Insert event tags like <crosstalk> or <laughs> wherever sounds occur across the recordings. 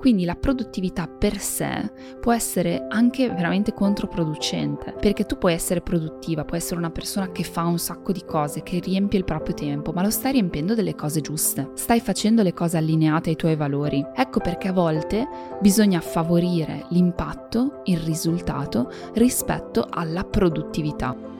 Quindi la produttività per sé può essere anche veramente controproducente, perché tu puoi essere produttiva, puoi essere una persona che fa un sacco di cose, che riempie il proprio tempo, ma lo stai riempiendo delle cose giuste, stai facendo le cose allineate ai tuoi valori. Ecco perché a volte bisogna favorire l'impatto, il risultato rispetto alla produttività.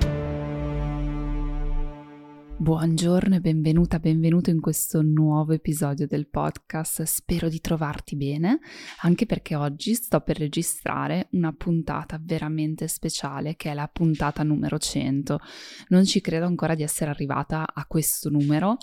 Buongiorno e benvenuta, benvenuto in questo nuovo episodio del podcast. Spero di trovarti bene, anche perché oggi sto per registrare una puntata veramente speciale, che è la puntata numero 100. Non ci credo ancora di essere arrivata a questo numero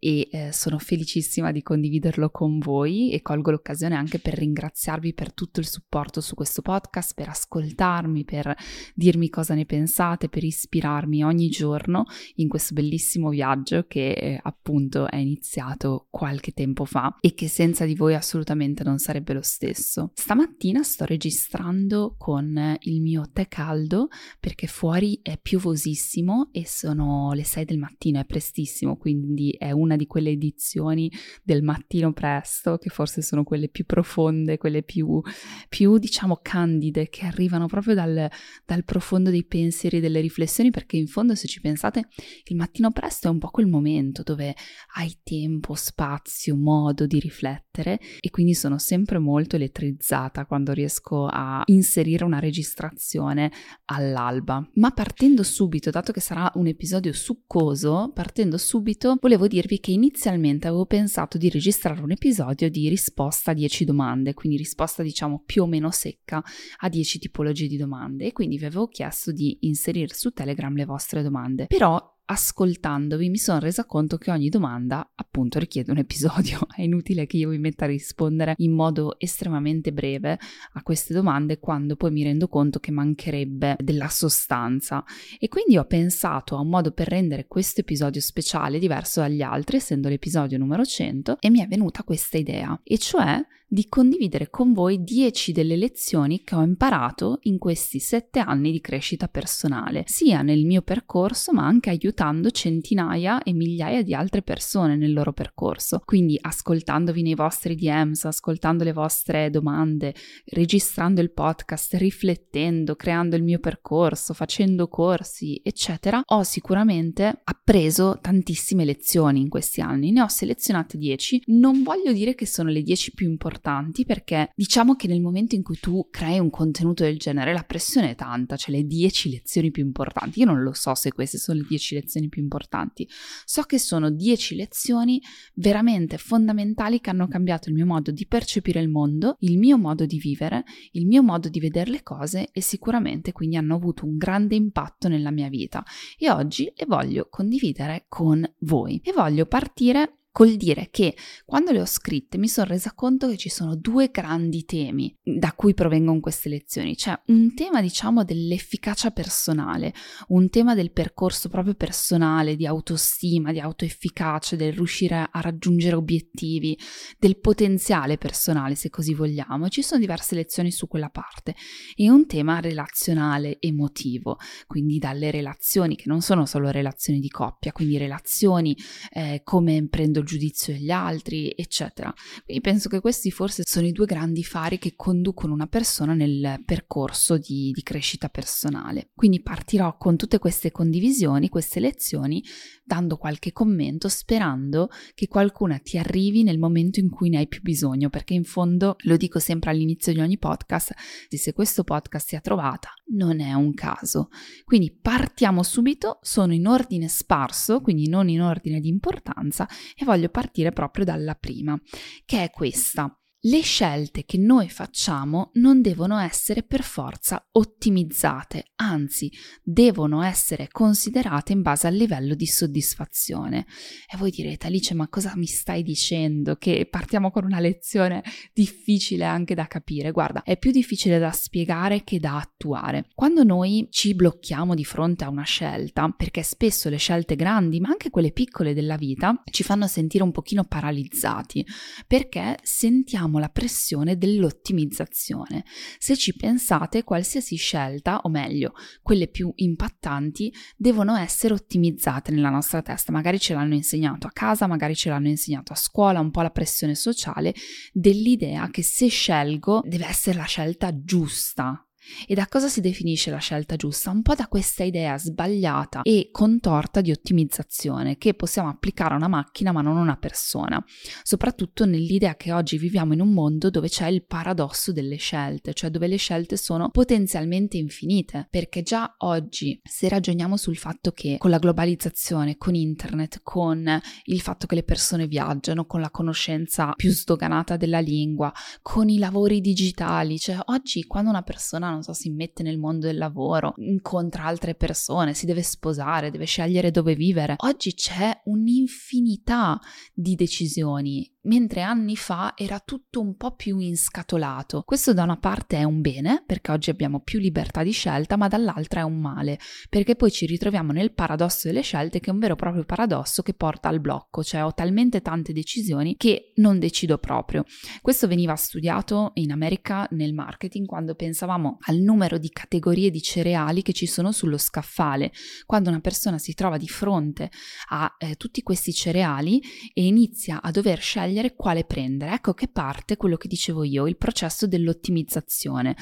e eh, sono felicissima di condividerlo con voi e colgo l'occasione anche per ringraziarvi per tutto il supporto su questo podcast, per ascoltarmi, per dirmi cosa ne pensate, per ispirarmi ogni giorno in questo bellissimo bellissimo viaggio che eh, appunto è iniziato qualche tempo fa e che senza di voi assolutamente non sarebbe lo stesso. Stamattina sto registrando con il mio tè caldo perché fuori è piovosissimo e sono le 6 del mattino, è prestissimo, quindi è una di quelle edizioni del mattino presto che forse sono quelle più profonde, quelle più, più diciamo candide che arrivano proprio dal, dal profondo dei pensieri e delle riflessioni perché in fondo se ci pensate il mattino presto questo è un po' quel momento dove hai tempo, spazio, modo di riflettere e quindi sono sempre molto elettrizzata quando riesco a inserire una registrazione all'alba. Ma partendo subito, dato che sarà un episodio succoso, partendo subito volevo dirvi che inizialmente avevo pensato di registrare un episodio di risposta a 10 domande, quindi risposta diciamo più o meno secca a 10 tipologie di domande e quindi vi avevo chiesto di inserire su Telegram le vostre domande. Però ascoltandovi mi sono resa conto che ogni domanda appunto richiede un episodio. <laughs> È inutile che io mi metta a rispondere in modo estremamente breve a queste domande quando poi mi rendo conto che mancherebbe della sostanza. E quindi ho pensato a un modo per rendere questo episodio speciale diverso dagli altri, essendo l'episodio numero 100, e mi è venuta questa idea, e cioè di condividere con voi 10 delle lezioni che ho imparato in questi 7 anni di crescita personale, sia nel mio percorso ma anche aiutando centinaia e migliaia di altre persone nel loro percorso. Quindi ascoltandovi nei vostri DMs, ascoltando le vostre domande, registrando il podcast, riflettendo, creando il mio percorso, facendo corsi, eccetera, ho sicuramente appreso tantissime lezioni in questi anni. Ne ho selezionate 10. Non voglio dire che sono le 10 più importanti importanti perché diciamo che nel momento in cui tu crei un contenuto del genere la pressione è tanta, cioè le 10 lezioni più importanti. Io non lo so se queste sono le 10 lezioni più importanti, so che sono 10 lezioni veramente fondamentali che hanno cambiato il mio modo di percepire il mondo, il mio modo di vivere, il mil modo di vedere le cose e sicuramente quindi hanno avuto un grande impatto nella mia vita. E oggi le voglio condividere con voi. E voglio partire Col dire che quando le ho scritte mi sono resa conto che ci sono due grandi temi da cui provengono queste lezioni, cioè un tema diciamo dell'efficacia personale, un tema del percorso proprio personale, di autostima, di autoefficacia, del riuscire a raggiungere obiettivi, del potenziale personale se così vogliamo, ci sono diverse lezioni su quella parte. E un tema relazionale, emotivo, quindi dalle relazioni che non sono solo relazioni di coppia, quindi relazioni eh, come prendo il giudizio degli altri, eccetera. Quindi penso che questi forse sono i due grandi fari che conducono una persona nel percorso di, di crescita personale. Quindi partirò con tutte queste condivisioni, queste lezioni, dando qualche commento, sperando che qualcuna ti arrivi nel momento in cui ne hai più bisogno, perché in fondo, lo dico sempre all'inizio di ogni podcast, se questo podcast ti ha trovata, non è un caso. Quindi partiamo subito, sono in ordine sparso, quindi non in ordine di importanza, e voglio partire proprio dalla prima, che è questa. Le scelte che noi facciamo non devono essere per forza ottimizzate, anzi devono essere considerate in base al livello di soddisfazione. E voi direte, Alice, ma cosa mi stai dicendo? Che partiamo con una lezione difficile anche da capire. Guarda, è più difficile da spiegare che da attuare. Quando noi ci blocchiamo di fronte a una scelta, perché spesso le scelte grandi, ma anche quelle piccole della vita, ci fanno sentire un pochino paralizzati, perché sentiamo sentiamo la pressione dell'ottimizzazione. Se ci pensate, qualsiasi scelta, o meglio, quelle più impattanti, devono essere ottimizzate nella nostra testa. Magari ce l'hanno insegnato a casa, magari ce l'hanno insegnato a scuola, un po' la pressione sociale dell'idea che se scelgo deve essere la scelta giusta, e da cosa si definisce la scelta giusta? Un po' da questa idea sbagliata e contorta di ottimizzazione che possiamo applicare a una macchina ma non a una persona, soprattutto nell'idea che oggi viviamo in un mondo dove c'è il paradosso delle scelte, cioè dove le scelte sono potenzialmente infinite, perché già oggi se ragioniamo sul fatto che con la globalizzazione, con internet, con il fatto che le persone viaggiano, con la conoscenza più sdoganata della lingua, con i lavori digitali, cioè oggi quando una persona non so, si mette nel mondo del lavoro, incontra altre persone, si deve sposare, deve scegliere dove vivere. Oggi c'è un'infinità di decisioni mentre anni fa era tutto un po' più inscatolato. Questo da una parte è un bene, perché oggi abbiamo più libertà di scelta, ma dall'altra è un male, perché poi ci ritroviamo nel paradosso delle scelte, che è un vero e proprio paradosso che porta al blocco, cioè ho talmente tante decisioni che non decido proprio. Questo veniva studiato in America nel marketing quando pensavamo al numero di categorie di cereali che ci sono sullo scaffale. Quando una persona si trova di fronte a eh, tutti questi cereali e inizia a dover scegliere scegliere quale prendere. Ecco che parte quello che dicevo io, il processo dell'ottimizzazione.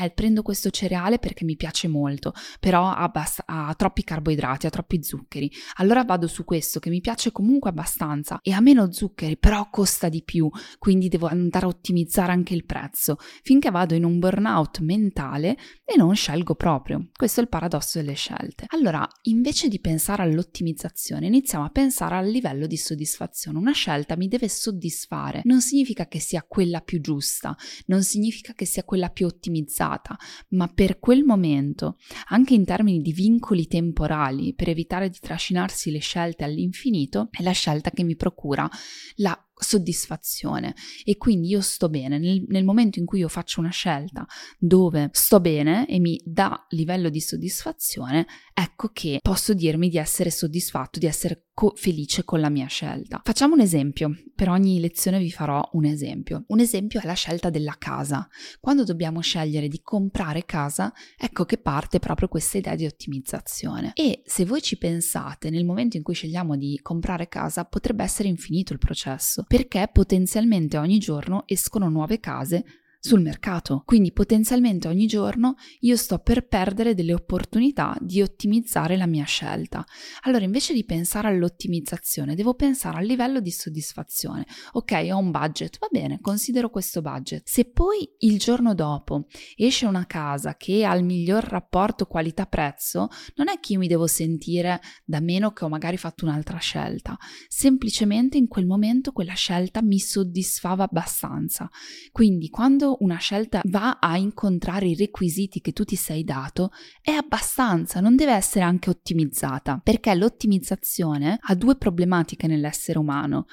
Eh, prendo questo cereale perché mi piace molto, però ha, bast- ha troppi carboidrati, ha troppi zuccheri. Allora vado su questo che mi piace comunque abbastanza e ha meno zuccheri, però costa di più, quindi devo andare a ottimizzare anche il prezzo, finché vado in un burnout mentale e non scelgo proprio. Questo è il paradosso delle scelte. Allora, invece di pensare all'ottimizzazione, iniziamo a pensare al livello di soddisfazione. Una scelta mi deve soddisfare soddisfare. Non significa che sia quella più giusta, non significa che sia quella più ottimizzata, ma per quel momento, anche in termini di vincoli temporali, per evitare di trascinarsi le scelte all'infinito, è la scelta che mi procura la soddisfazione. E quindi io sto bene. Nel, nel, momento in cui io faccio una scelta dove sto bene e mi dà livello di soddisfazione ecco che posso dirmi di essere soddisfatto di essere co- felice con la mia scelta. Facciamo un esempio. Per ogni lezione vi farò un esempio. Un esempio è la scelta della casa. Quando dobbiamo scegliere di comprare casa ecco che parte proprio questa idea di ottimizzazione. E se voi ci pensate nel momento in cui scegliamo di comprare casa potrebbe essere infinito il processo perché potenzialmente ogni giorno escono nuove case sul mercato. Quindi potenzialmente ogni giorno io sto per perdere delle opportunità di ottimizzare la mia scelta. Allora invece di pensare all'ottimizzazione, devo pensare al livello di soddisfazione. Ok, ho un budget, va bene, considero questo budget. Se poi il giorno dopo esce una casa che ha il miglior rapporto qualità-prezzo, non è che io mi devo sentire da meno che ho magari fatto un'altra scelta. Semplicemente in quel momento quella scelta mi soddisfava abbastanza. Quindi quando una scelta va a incontrare i requisiti che tu ti sei dato, è abbastanza, non deve essere anche ottimizzata, perché l'ottimizzazione ha due problematiche nell'essere umano.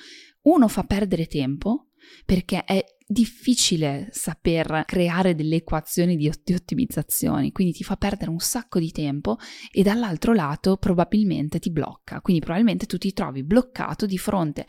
Uno fa perdere tempo, perché è difficile saper creare delle equazioni di, di ottimizzazione, quindi ti fa perdere un sacco di tempo e dall'altro lato probabilmente ti blocca, quindi probabilmente tu ti trovi bloccato di fronte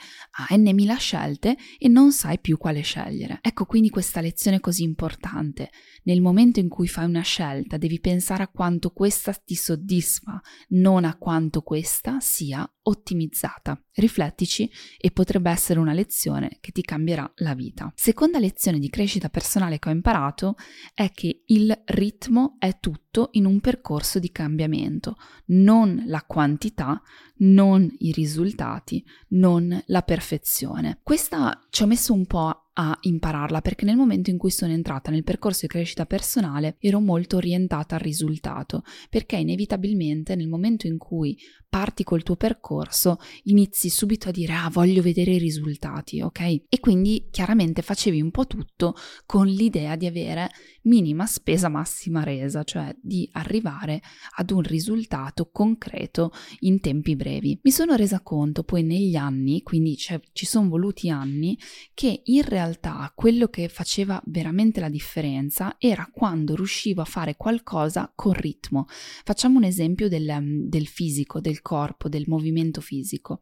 a n mila scelte e non sai più quale scegliere. Ecco quindi questa lezione così importante. Nel momento in cui fai una scelta devi pensare a quanto questa ti soddisfa, non a quanto questa sia ottimizzata. Riflettici e potrebbe essere una lezione che ti cambierà la vita. Seconda lezione di crescita personale che ho imparato è che il ritmo è tutto in un percorso di cambiamento, non la quantità, non i risultati, non la perfezione. Questa ci ho messo un po' a impararla perché nel momento in cui sono entrata nel percorso di crescita personale ero molto orientata al risultato, perché inevitabilmente nel momento in cui parti col tuo percorso inizi subito a dire ah voglio vedere i risultati, ok? E quindi chiaramente facevi un po' tutto con l'idea di avere minima spesa massima resa, cioè di arrivare ad un risultato concreto in tempi brevi. Mi sono resa conto poi negli anni, quindi cioè, ci sono voluti anni, che in realtà quello che faceva veramente la differenza era quando riuscivo a fare qualcosa con ritmo. Facciamo un esempio del, del fisico, del corpo, del movimento fisico.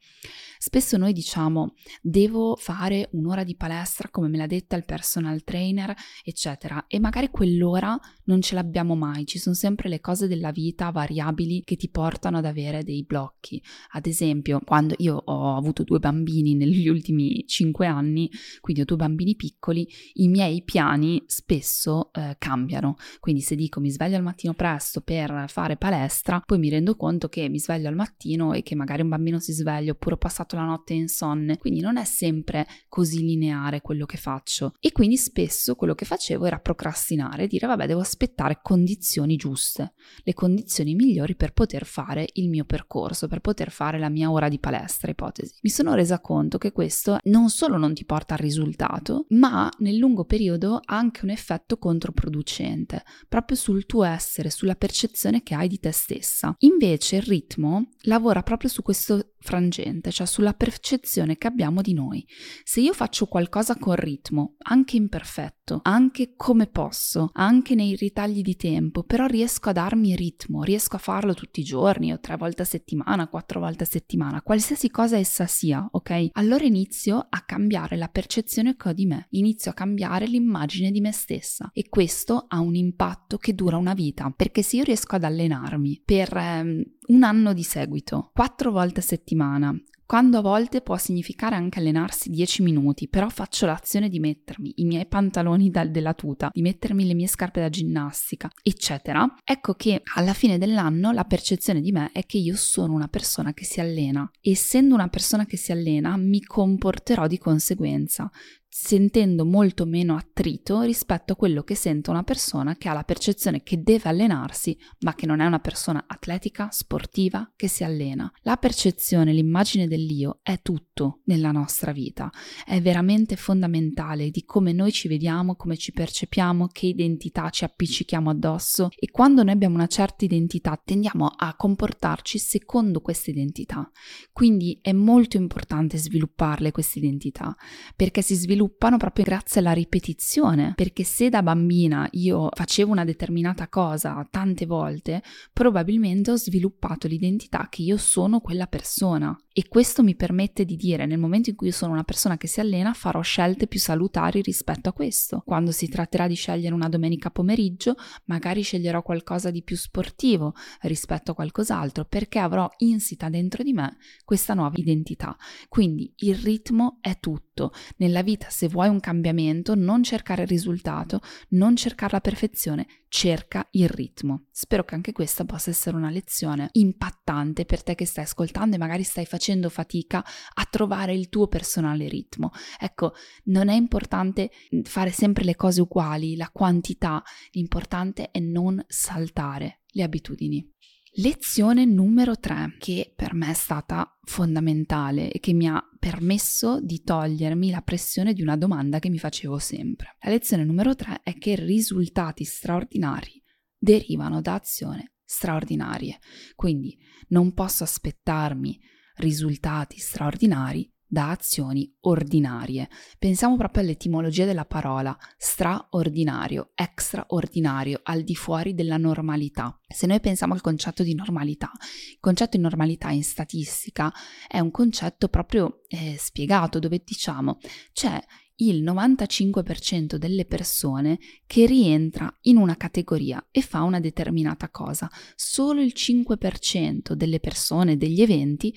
Spesso noi diciamo devo fare un'ora di palestra come me l'ha detta il personal trainer, eccetera, e magari quell'ora non ce l'abbiamo mai, ci sono sempre le cose della vita variabili che ti portano ad avere dei blocchi. Ad esempio, quando io ho avuto due bambini negli ultimi cinque anni, quindi ho due bambini piccoli, i miei piani spesso eh, cambiano. Quindi se dico mi sveglio al mattino presto per fare palestra, poi mi rendo conto che mi sveglio al mattino e che magari un bambino si sveglia oppure ho passato la notte insonne, quindi non è sempre così lineare quello che faccio. E quindi spesso quello che facevo era procrastinare, dire vabbè devo aspettare condizioni giuste, le condizioni migliori per poter fare il mio percorso, per poter fare la mia ora di palestra, ipotesi. Mi sono resa conto che questo non solo non ti porta al risultato, ma nel lungo periodo ha anche un effetto controproducente, proprio sul tuo essere, sulla percezione che hai di te stessa. Invece il ritmo lavora proprio su questo frangente, cioè sulla percezione che abbiamo di noi. Se io faccio qualcosa con ritmo, anche imperfetto, anche come posso, anche nei ritagli di tempo, però riesco a darmi ritmo, riesco a farlo tutti i giorni o tre volte a settimana, quattro volte a settimana, qualsiasi cosa essa sia, ok? Allora inizio a cambiare la percezione che ho di me, inizio a cambiare l'immagine di me stessa e questo ha un impatto che dura una vita, perché se io riesco ad allenarmi per ehm, un anno di seguito, quattro volte a settimana, quando a volte può significare anche allenarsi 10 minuti, però faccio l'azione di mettermi i miei pantaloni da, della tuta, di mettermi le mie scarpe da ginnastica, eccetera, ecco che alla fine dell'anno la percezione di me è che io sono una persona che si allena. Essendo una persona che si allena, mi comporterò di conseguenza sentendo molto meno attrito rispetto a quello che sente una persona che ha la percezione che deve allenarsi, ma che non è una persona atletica, sportiva, che si allena. La percezione, l'immagine dell'io è tutto nella nostra vita, è veramente fondamentale di come noi ci vediamo, come ci percepiamo, che identità ci appiccichiamo addosso e quando noi abbiamo una certa identità tendiamo a comportarci secondo questa identità. Quindi è molto importante svilupparle queste identità perché si sviluppano sviluppano proprio grazie alla ripetizione, perché se da bambina io facevo una determinata cosa tante volte, probabilmente ho sviluppato l'identità che io sono quella persona e questo mi permette di dire nel momento in cui io sono una persona che si allena farò scelte più salutari rispetto a questo. Quando si tratterà di scegliere una domenica pomeriggio, magari sceglierò qualcosa di più sportivo rispetto a qualcos'altro perché avrò insita dentro di me questa nuova identità. Quindi il ritmo è tutto. Nella vita se vuoi un cambiamento, non cercare il risultato, non cercare la perfezione, cerca il ritmo. Spero che anche questa possa essere una lezione impattante per te che stai ascoltando e magari stai facendo fatica a trovare il tuo personale ritmo. Ecco, non è importante fare sempre le cose uguali, la quantità, l'importante è non saltare le abitudini. Lezione numero 3 che per me è stata fondamentale e che mi ha permesso di togliermi la pressione di una domanda che mi facevo sempre. La lezione numero 3 è che risultati straordinari derivano da azioni straordinarie. Quindi non posso aspettarmi risultati straordinari da azioni ordinarie. Pensiamo proprio all'etimologia della parola straordinario, extraordinario, al di fuori della normalità. Se noi pensiamo al concetto di normalità, il concetto di normalità in statistica è un concetto proprio eh, spiegato dove diciamo c'è il 95% delle persone che rientra in una categoria e fa una determinata cosa. Solo il 5% delle persone, degli eventi,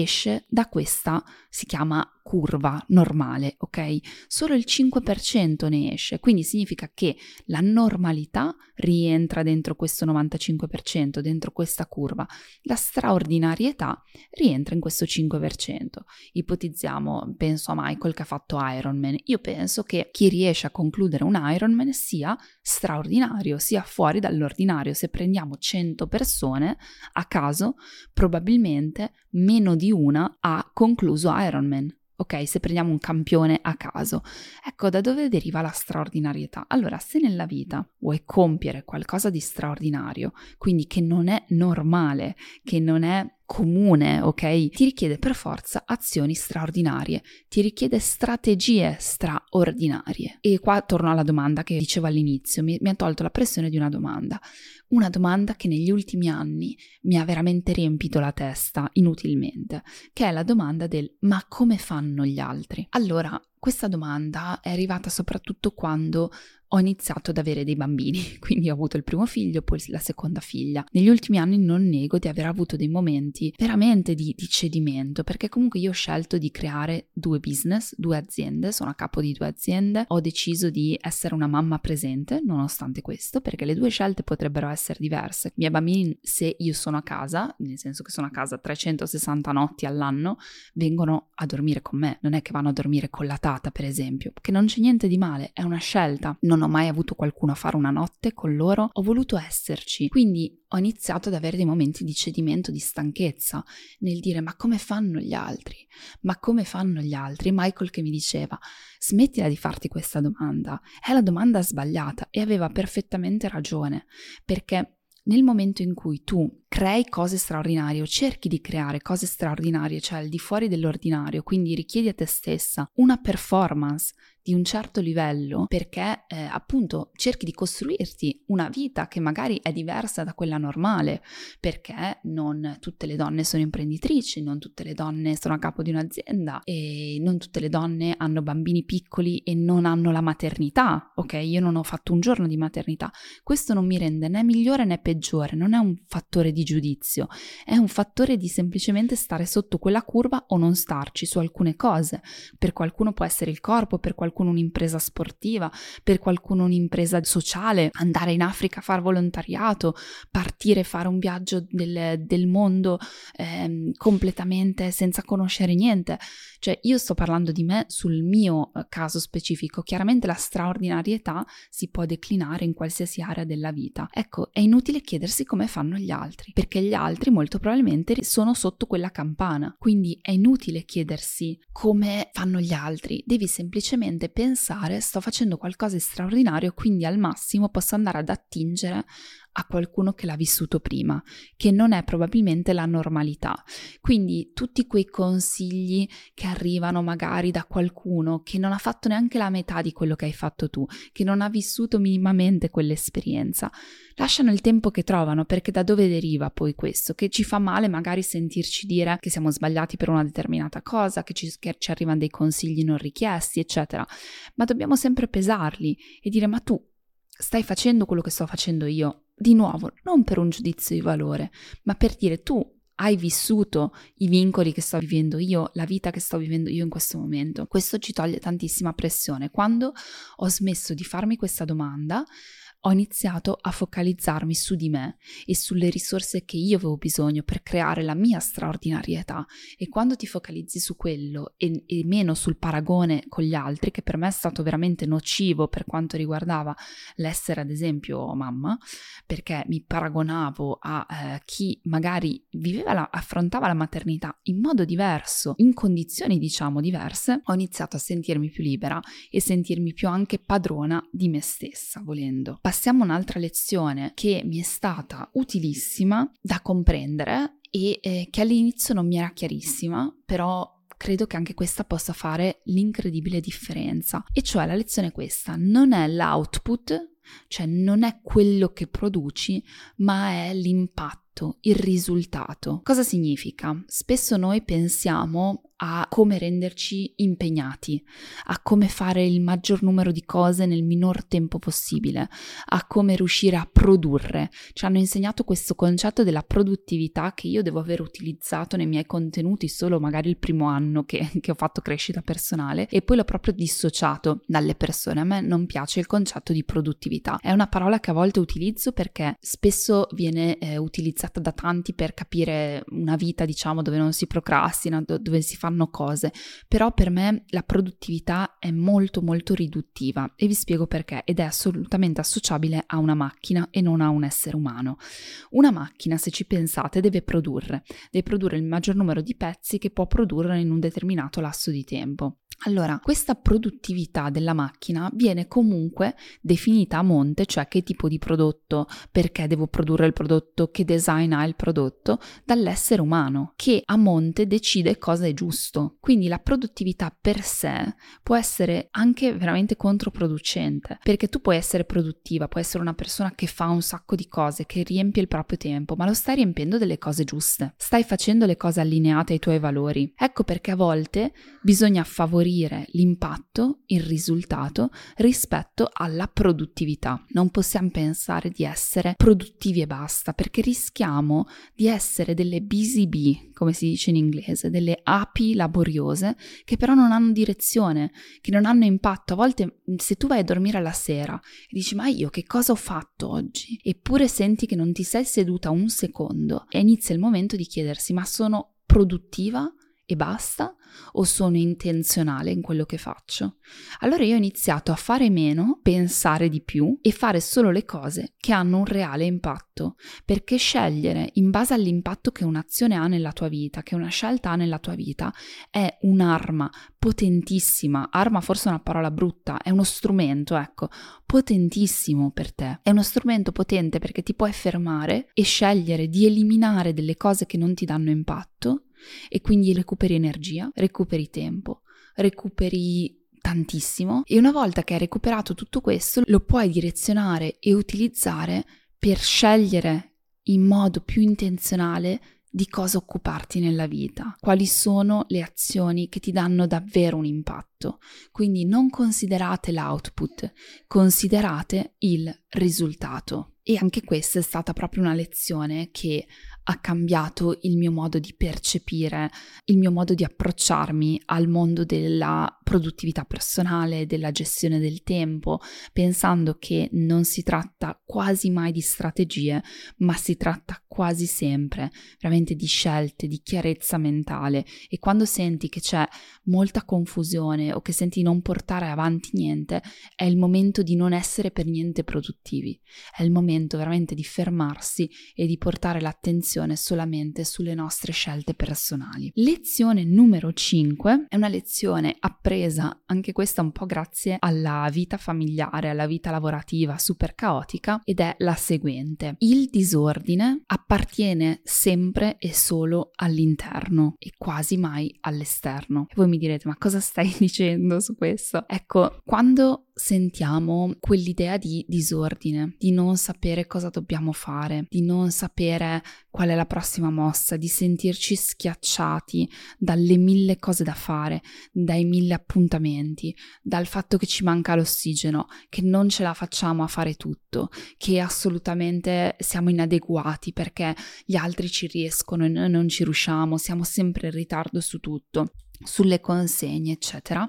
esce da questa, si chiama curva normale, ok? Solo il 5% ne esce, quindi significa che la normalità rientra dentro questo 95%, dentro questa curva. La straordinarietà rientra in questo 5%. Ipotizziamo, penso a Michael che ha fatto Ironman. Io penso che chi riesce a concludere un Ironman sia straordinario, sia fuori dall'ordinario. Se prendiamo 100 persone a caso, probabilmente meno di una ha concluso Ironman. Ok, se prendiamo un campione a caso. Ecco da dove deriva la straordinarietà. Allora, se nella vita vuoi compiere qualcosa di straordinario, quindi che non è normale, che non è comune, ok? Ti richiede per forza azioni straordinarie, ti richiede strategie straordinarie. E qua torno alla domanda che dicevo all'inizio, mi, mi ha tolto la pressione di una domanda. Una domanda che negli ultimi anni mi ha veramente riempito la testa inutilmente, che è la domanda del ma come fanno gli altri? Allora, questa domanda è arrivata soprattutto quando ho iniziato ad avere dei bambini, <laughs> quindi ho avuto il primo figlio, poi la seconda figlia. Negli ultimi anni non nego di aver avuto dei momenti veramente di, di cedimento, perché comunque io ho scelto di creare due business, due aziende, sono a capo di due aziende, ho deciso di essere una mamma presente nonostante questo, perché le due scelte potrebbero essere diverse. I miei bambini, se io sono a casa, nel senso che sono a casa 360 notti all'anno, vengono a dormire con me, non è che vanno a dormire con la tata, per esempio, che non c'è niente di male, è una scelta. Non ho mai avuto qualcuno a fare una notte con loro, ho voluto esserci. Quindi ho iniziato ad avere dei momenti di cedimento, di stanchezza, nel dire ma come fanno gli altri? Ma come fanno gli altri? Michael che mi diceva smettila di farti questa domanda, è la domanda sbagliata e aveva perfettamente ragione, perché nel momento in cui tu crei cose straordinarie o cerchi di creare cose straordinarie, cioè al di fuori dell'ordinario, quindi richiedi a te stessa una performance di un certo livello perché eh, appunto cerchi di costruirti una vita che magari è diversa da quella normale, perché non tutte le donne sono imprenditrici, non tutte le donne sono a capo di un'azienda e non tutte le donne hanno bambini piccoli e non hanno la maternità, ok? Io non ho fatto un giorno di maternità, questo non mi rende né migliore né peggiore, non è un fattore di giudizio, è un fattore di semplicemente stare sotto quella curva o non starci su alcune cose. Per qualcuno può essere il corpo, per qualcuno un'impresa sportiva, per qualcuno un'impresa sociale, andare in Africa a fare volontariato, partire fare un viaggio del, del mondo eh, completamente senza conoscere niente. Cioè io sto parlando di me sul mio eh, caso specifico, chiaramente la straordinarietà si può declinare in qualsiasi area della vita. Ecco, è inutile chiedersi come fanno gli altri, perché gli altri molto probabilmente sono sotto quella campana, quindi è inutile chiedersi come fanno gli altri, devi semplicemente pensare sto facendo qualcosa di straordinario, quindi al massimo posso andare ad attingere a qualcuno che l'ha vissuto prima, che non è probabilmente la normalità. Quindi tutti quei consigli che arrivano magari da qualcuno che non ha fatto neanche la metà di quello che hai fatto tu, che non ha vissuto minimamente quell'esperienza, lasciano il tempo che trovano, perché da dove deriva poi questo? Che ci fa male magari sentirci dire che siamo sbagliati per una determinata cosa, che ci, che ci arrivano dei consigli non richiesti, eccetera. Ma dobbiamo sempre pesarli e dire ma tu stai facendo quello che sto facendo io di nuovo, non per un giudizio di valore, ma per dire tu hai vissuto i vincoli che sto vivendo io, la vita che sto vivendo io in questo momento. Questo ci toglie tantissima pressione. Quando ho smesso di farmi questa domanda, ho iniziato a focalizzarmi su di me e sulle risorse che io avevo bisogno per creare la mia straordinarietà. E quando ti focalizzi su quello e, e, meno sul paragone con gli altri, che per me è stato veramente nocivo per quanto riguardava l'essere ad esempio mamma, perché mi paragonavo a eh, chi magari viveva la, affrontava la maternità in modo diverso, in condizioni diciamo diverse, ho iniziato a sentirmi più libera e sentirmi più anche padrona di me stessa, volendo passiamo un'altra lezione che mi è stata utilissima da comprendere e eh, che all'inizio non mi era chiarissima, però credo che anche questa possa fare l'incredibile differenza. E cioè la lezione è questa, non è l'output, cioè non è quello che produci, ma è l'impatto il risultato. Cosa significa? Spesso noi pensiamo a come renderci impegnati, a come fare il maggior numero di cose nel minor tempo possibile, a come riuscire a produrre. Ci hanno insegnato questo concetto della produttività che io devo aver utilizzato nei miei contenuti solo magari il primo anno che, che ho fatto crescita personale e poi l'ho proprio dissociato dalle persone. A me non piace il concetto di produttività. È una parola che a volte utilizzo perché spesso viene eh, utilizzata da tanti per capire una vita, diciamo, dove non si procrastina, dove si fanno cose, però per me la produttività è molto molto riduttiva e vi spiego perché ed è assolutamente associabile a una macchina e non a un essere umano. Una macchina, se ci pensate, deve produrre, deve produrre il maggior numero di pezzi che può produrre in un determinato lasso di tempo. Allora, questa produttività della macchina viene comunque definita a monte, cioè che tipo di prodotto, perché devo produrre il prodotto, che design ha il prodotto, dall'essere umano, che a monte decide cosa è giusto. Quindi la produttività per sé può essere anche veramente controproducente, perché tu puoi essere produttiva, puoi essere una persona che fa un sacco di cose, che riempie il proprio tempo, ma lo stai riempiendo delle cose giuste, stai facendo le cose allineate ai tuoi valori. Ecco perché a volte bisogna favorire l'impatto, il risultato rispetto alla produttività. Non possiamo pensare di essere produttivi e basta perché rischiamo di essere delle busy bee, come si dice in inglese, delle api laboriose che però non hanno direzione, che non hanno impatto. A volte se tu vai a dormire alla sera e dici ma io che cosa ho fatto oggi? Eppure senti che non ti sei seduta un secondo e inizia il momento di chiedersi ma sono produttiva? E basta o sono intenzionale in quello che faccio? Allora io ho iniziato a fare meno, pensare di più e fare solo le cose che hanno un reale impatto, perché scegliere in base all'impatto che un'azione ha nella tua vita, che una scelta ha nella tua vita, è un'arma potentissima, arma forse è una parola brutta, è uno strumento, ecco, potentissimo per te. È uno strumento potente perché ti puoi fermare e scegliere di eliminare delle cose che non ti danno impatto e quindi recuperi energia, recuperi tempo, recuperi tantissimo e una volta che hai recuperato tutto questo lo puoi direzionare e utilizzare per scegliere in modo più intenzionale di cosa occuparti nella vita, quali sono le azioni che ti danno davvero un impatto. Quindi non considerate l'output, considerate il risultato. E anche questa è stata proprio una lezione che ha cambiato il mio modo di percepire, il mio modo di approcciarmi al mondo della produttività personale, della gestione del tempo, pensando che non si tratta quasi mai di strategie, ma si tratta quasi sempre veramente di scelte, di chiarezza mentale. E quando senti che c'è molta confusione o che senti non portare avanti niente, è il momento di non essere per niente produttivi, è il momento veramente di fermarsi e di portare l'attenzione solamente sulle nostre scelte personali. Lezione numero 5 è una lezione appresa anche questa un po' grazie alla vita familiare, alla vita lavorativa super caotica ed è la seguente. Il disordine appartiene sempre e solo all'interno e quasi mai all'esterno. E voi mi direte, ma cosa stai <laughs> dicendo su questo? Ecco, quando sentiamo quell'idea di disordine, di non sapere cosa dobbiamo fare, di non sapere qual è la prossima mossa, di sentirci schiacciati dalle mille cose da fare, dai mille appuntamenti, dal fatto che ci manca l'ossigeno, che non ce la facciamo a fare tutto, che assolutamente siamo inadeguati perché gli altri ci riescono e noi non ci riusciamo, siamo sempre in ritardo su tutto sulle consegne, eccetera.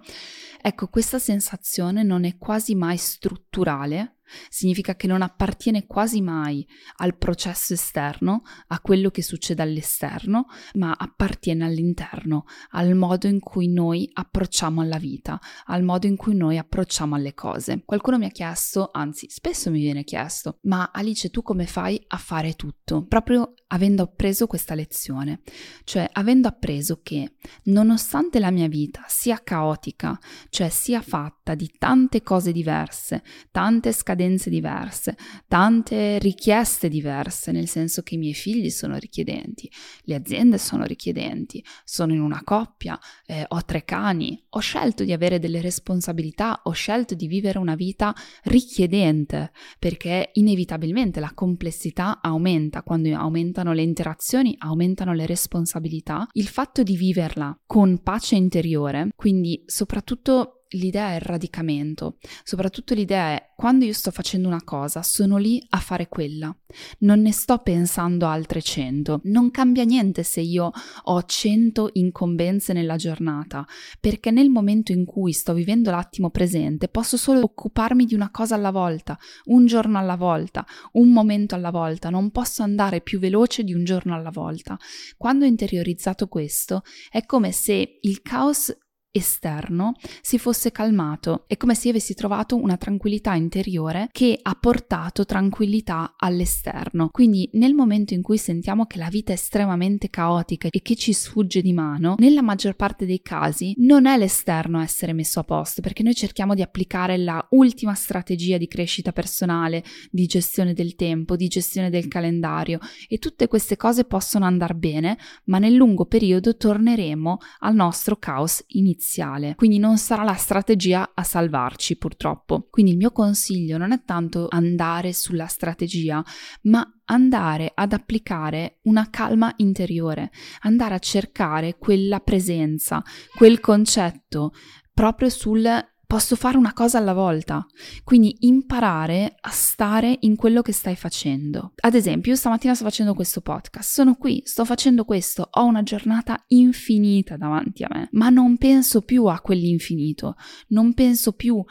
Ecco, questa sensazione non è quasi mai strutturale, significa che non appartiene quasi mai al processo esterno, a quello che succede all'esterno, ma appartiene all'interno, al modo in cui noi approcciamo alla vita, al modo in cui noi approcciamo alle cose. Qualcuno mi ha chiesto, anzi spesso mi viene chiesto, ma Alice tu come fai a fare tutto? Proprio avendo appreso questa lezione, cioè avendo appreso che nonostante la mia vita sia caotica, cioè sia fatta di tante cose diverse, tante scadenze, scadenze diverse, tante richieste diverse, nel senso che i miei figli sono richiedenti, le aziende sono richiedenti, sono in una coppia, eh, ho tre cani, ho scelto di avere delle responsabilità, ho scelto di vivere una vita richiedente, perché inevitabilmente la complessità aumenta, quando aumentano le interazioni, aumentano le responsabilità, il fatto di viverla con pace interiore, quindi soprattutto l'idea è il radicamento, soprattutto l'idea è quando io sto facendo una cosa, sono lì a fare quella, non ne sto pensando altre cento, non cambia niente se io ho cento incombenze nella giornata, perché nel momento in cui sto vivendo l'attimo presente posso solo occuparmi di una cosa alla volta, un giorno alla volta, un momento alla volta, non posso andare più veloce di un giorno alla volta. Quando ho interiorizzato questo, è come se il caos esterno si fosse calmato. È come se avessi trovato una tranquillità interiore che ha portato tranquillità all'esterno. Quindi nel momento in cui sentiamo che la vita è estremamente caotica e che ci sfugge di mano, nella maggior parte dei casi non è l'esterno a essere messo a posto, perché noi cerchiamo di applicare la ultima strategia di crescita personale, di gestione del tempo, di gestione del calendario e tutte queste cose possono andare bene, ma nel lungo periodo torneremo al nostro caos iniziale iniziale, quindi non sarà la strategia a salvarci purtroppo. Quindi il mio consiglio non è tanto andare sulla strategia, ma andare ad applicare una calma interiore, andare a cercare quella presenza, quel concetto proprio sul posso fare una cosa alla volta, quindi imparare a stare in quello che stai facendo. Ad esempio, io stamattina sto facendo questo podcast, sono qui, sto facendo questo, ho una giornata infinita davanti a me, ma non penso più a quell'infinito, non penso più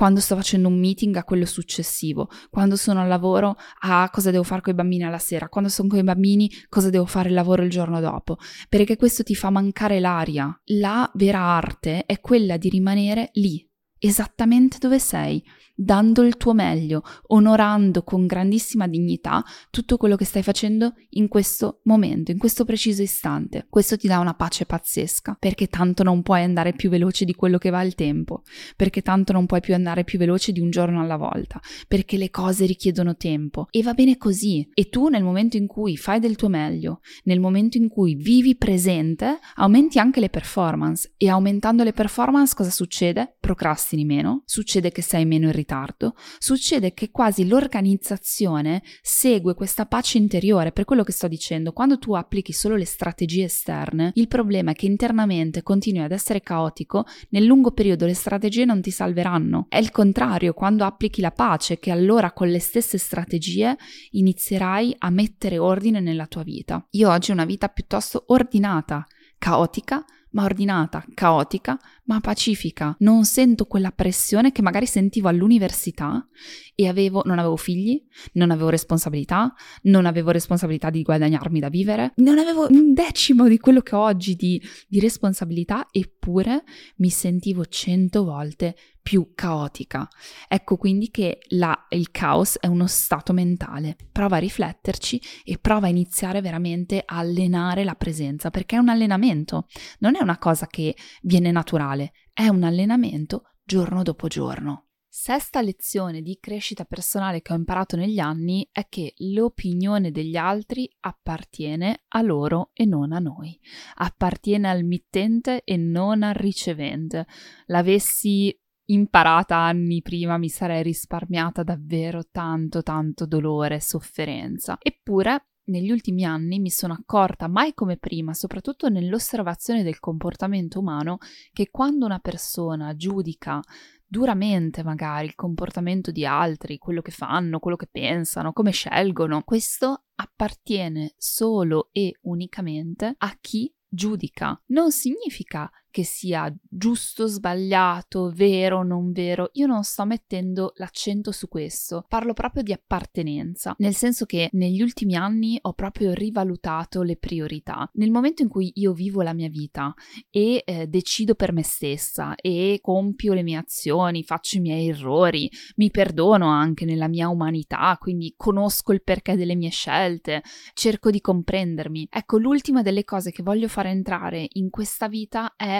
quando sto facendo un meeting a quello successivo, quando sono al lavoro a cosa devo fare con i bambini alla sera, quando sono con i bambini cosa devo fare il lavoro il giorno dopo, perché questo ti fa mancare l'aria. La vera arte è quella di rimanere lì, esattamente dove sei, dando il tuo meglio, onorando con grandissima dignità tutto quello che stai facendo in questo momento, in questo preciso istante. Questo ti dà una pace pazzesca, perché tanto non puoi andare più veloce di quello che va il tempo, perché tanto non puoi più andare più veloce di un giorno alla volta, perché le cose richiedono tempo e va bene così. E tu nel momento in cui fai del tuo meglio, nel momento in cui vivi presente, aumenti anche le performance e aumentando le performance cosa succede? Procrastini meno, succede che sei meno irritato ritardo, succede che quasi l'organizzazione segue questa pace interiore. Per quello che sto dicendo, quando tu applichi solo le strategie esterne, il problema è che internamente continui ad essere caotico, nel lungo periodo le strategie non ti salveranno. È il contrario, quando applichi la pace, che allora con le stesse strategie inizierai a mettere ordine nella tua vita. Io oggi ho una vita piuttosto ordinata, caotica, ma ordinata, caotica, ma pacifica. Non sento quella pressione che magari sentivo all'università e avevo, non avevo figli, non avevo responsabilità, non avevo responsabilità di guadagnarmi da vivere, non avevo un decimo di quello che ho oggi di, di responsabilità, eppure mi sentivo cento volte più caotica. Ecco quindi che la, il caos è uno stato mentale. Prova a rifletterci e prova a iniziare veramente a allenare la presenza, perché è un allenamento, non è una cosa che viene naturale, è un allenamento giorno dopo giorno. Sesta lezione di crescita personale che ho imparato negli anni è che l'opinione degli altri appartiene a loro e non a noi. Appartiene al mittente e non al ricevente. L'avessi imparata anni prima mi sarei risparmiata davvero tanto tanto dolore e sofferenza. Eppure negli ultimi anni mi sono accorta, mai come prima, soprattutto nell'osservazione del comportamento umano, che quando una persona giudica duramente magari il comportamento di altri, quello che fanno, quello che pensano, come scelgono, questo appartiene solo e unicamente a chi giudica. Non significa che sia giusto, sbagliato, vero, non vero, io non sto mettendo l'accento su questo, parlo proprio di appartenenza, nel senso che negli ultimi anni ho proprio rivalutato le priorità. Nel momento in cui io vivo la mia vita e eh, decido per me stessa e compio le mie azioni, faccio i miei errori, mi perdono anche nella mia umanità, quindi conosco il perché delle mie scelte, cerco di comprendermi. Ecco, l'ultima delle cose che voglio fare entrare in questa vita è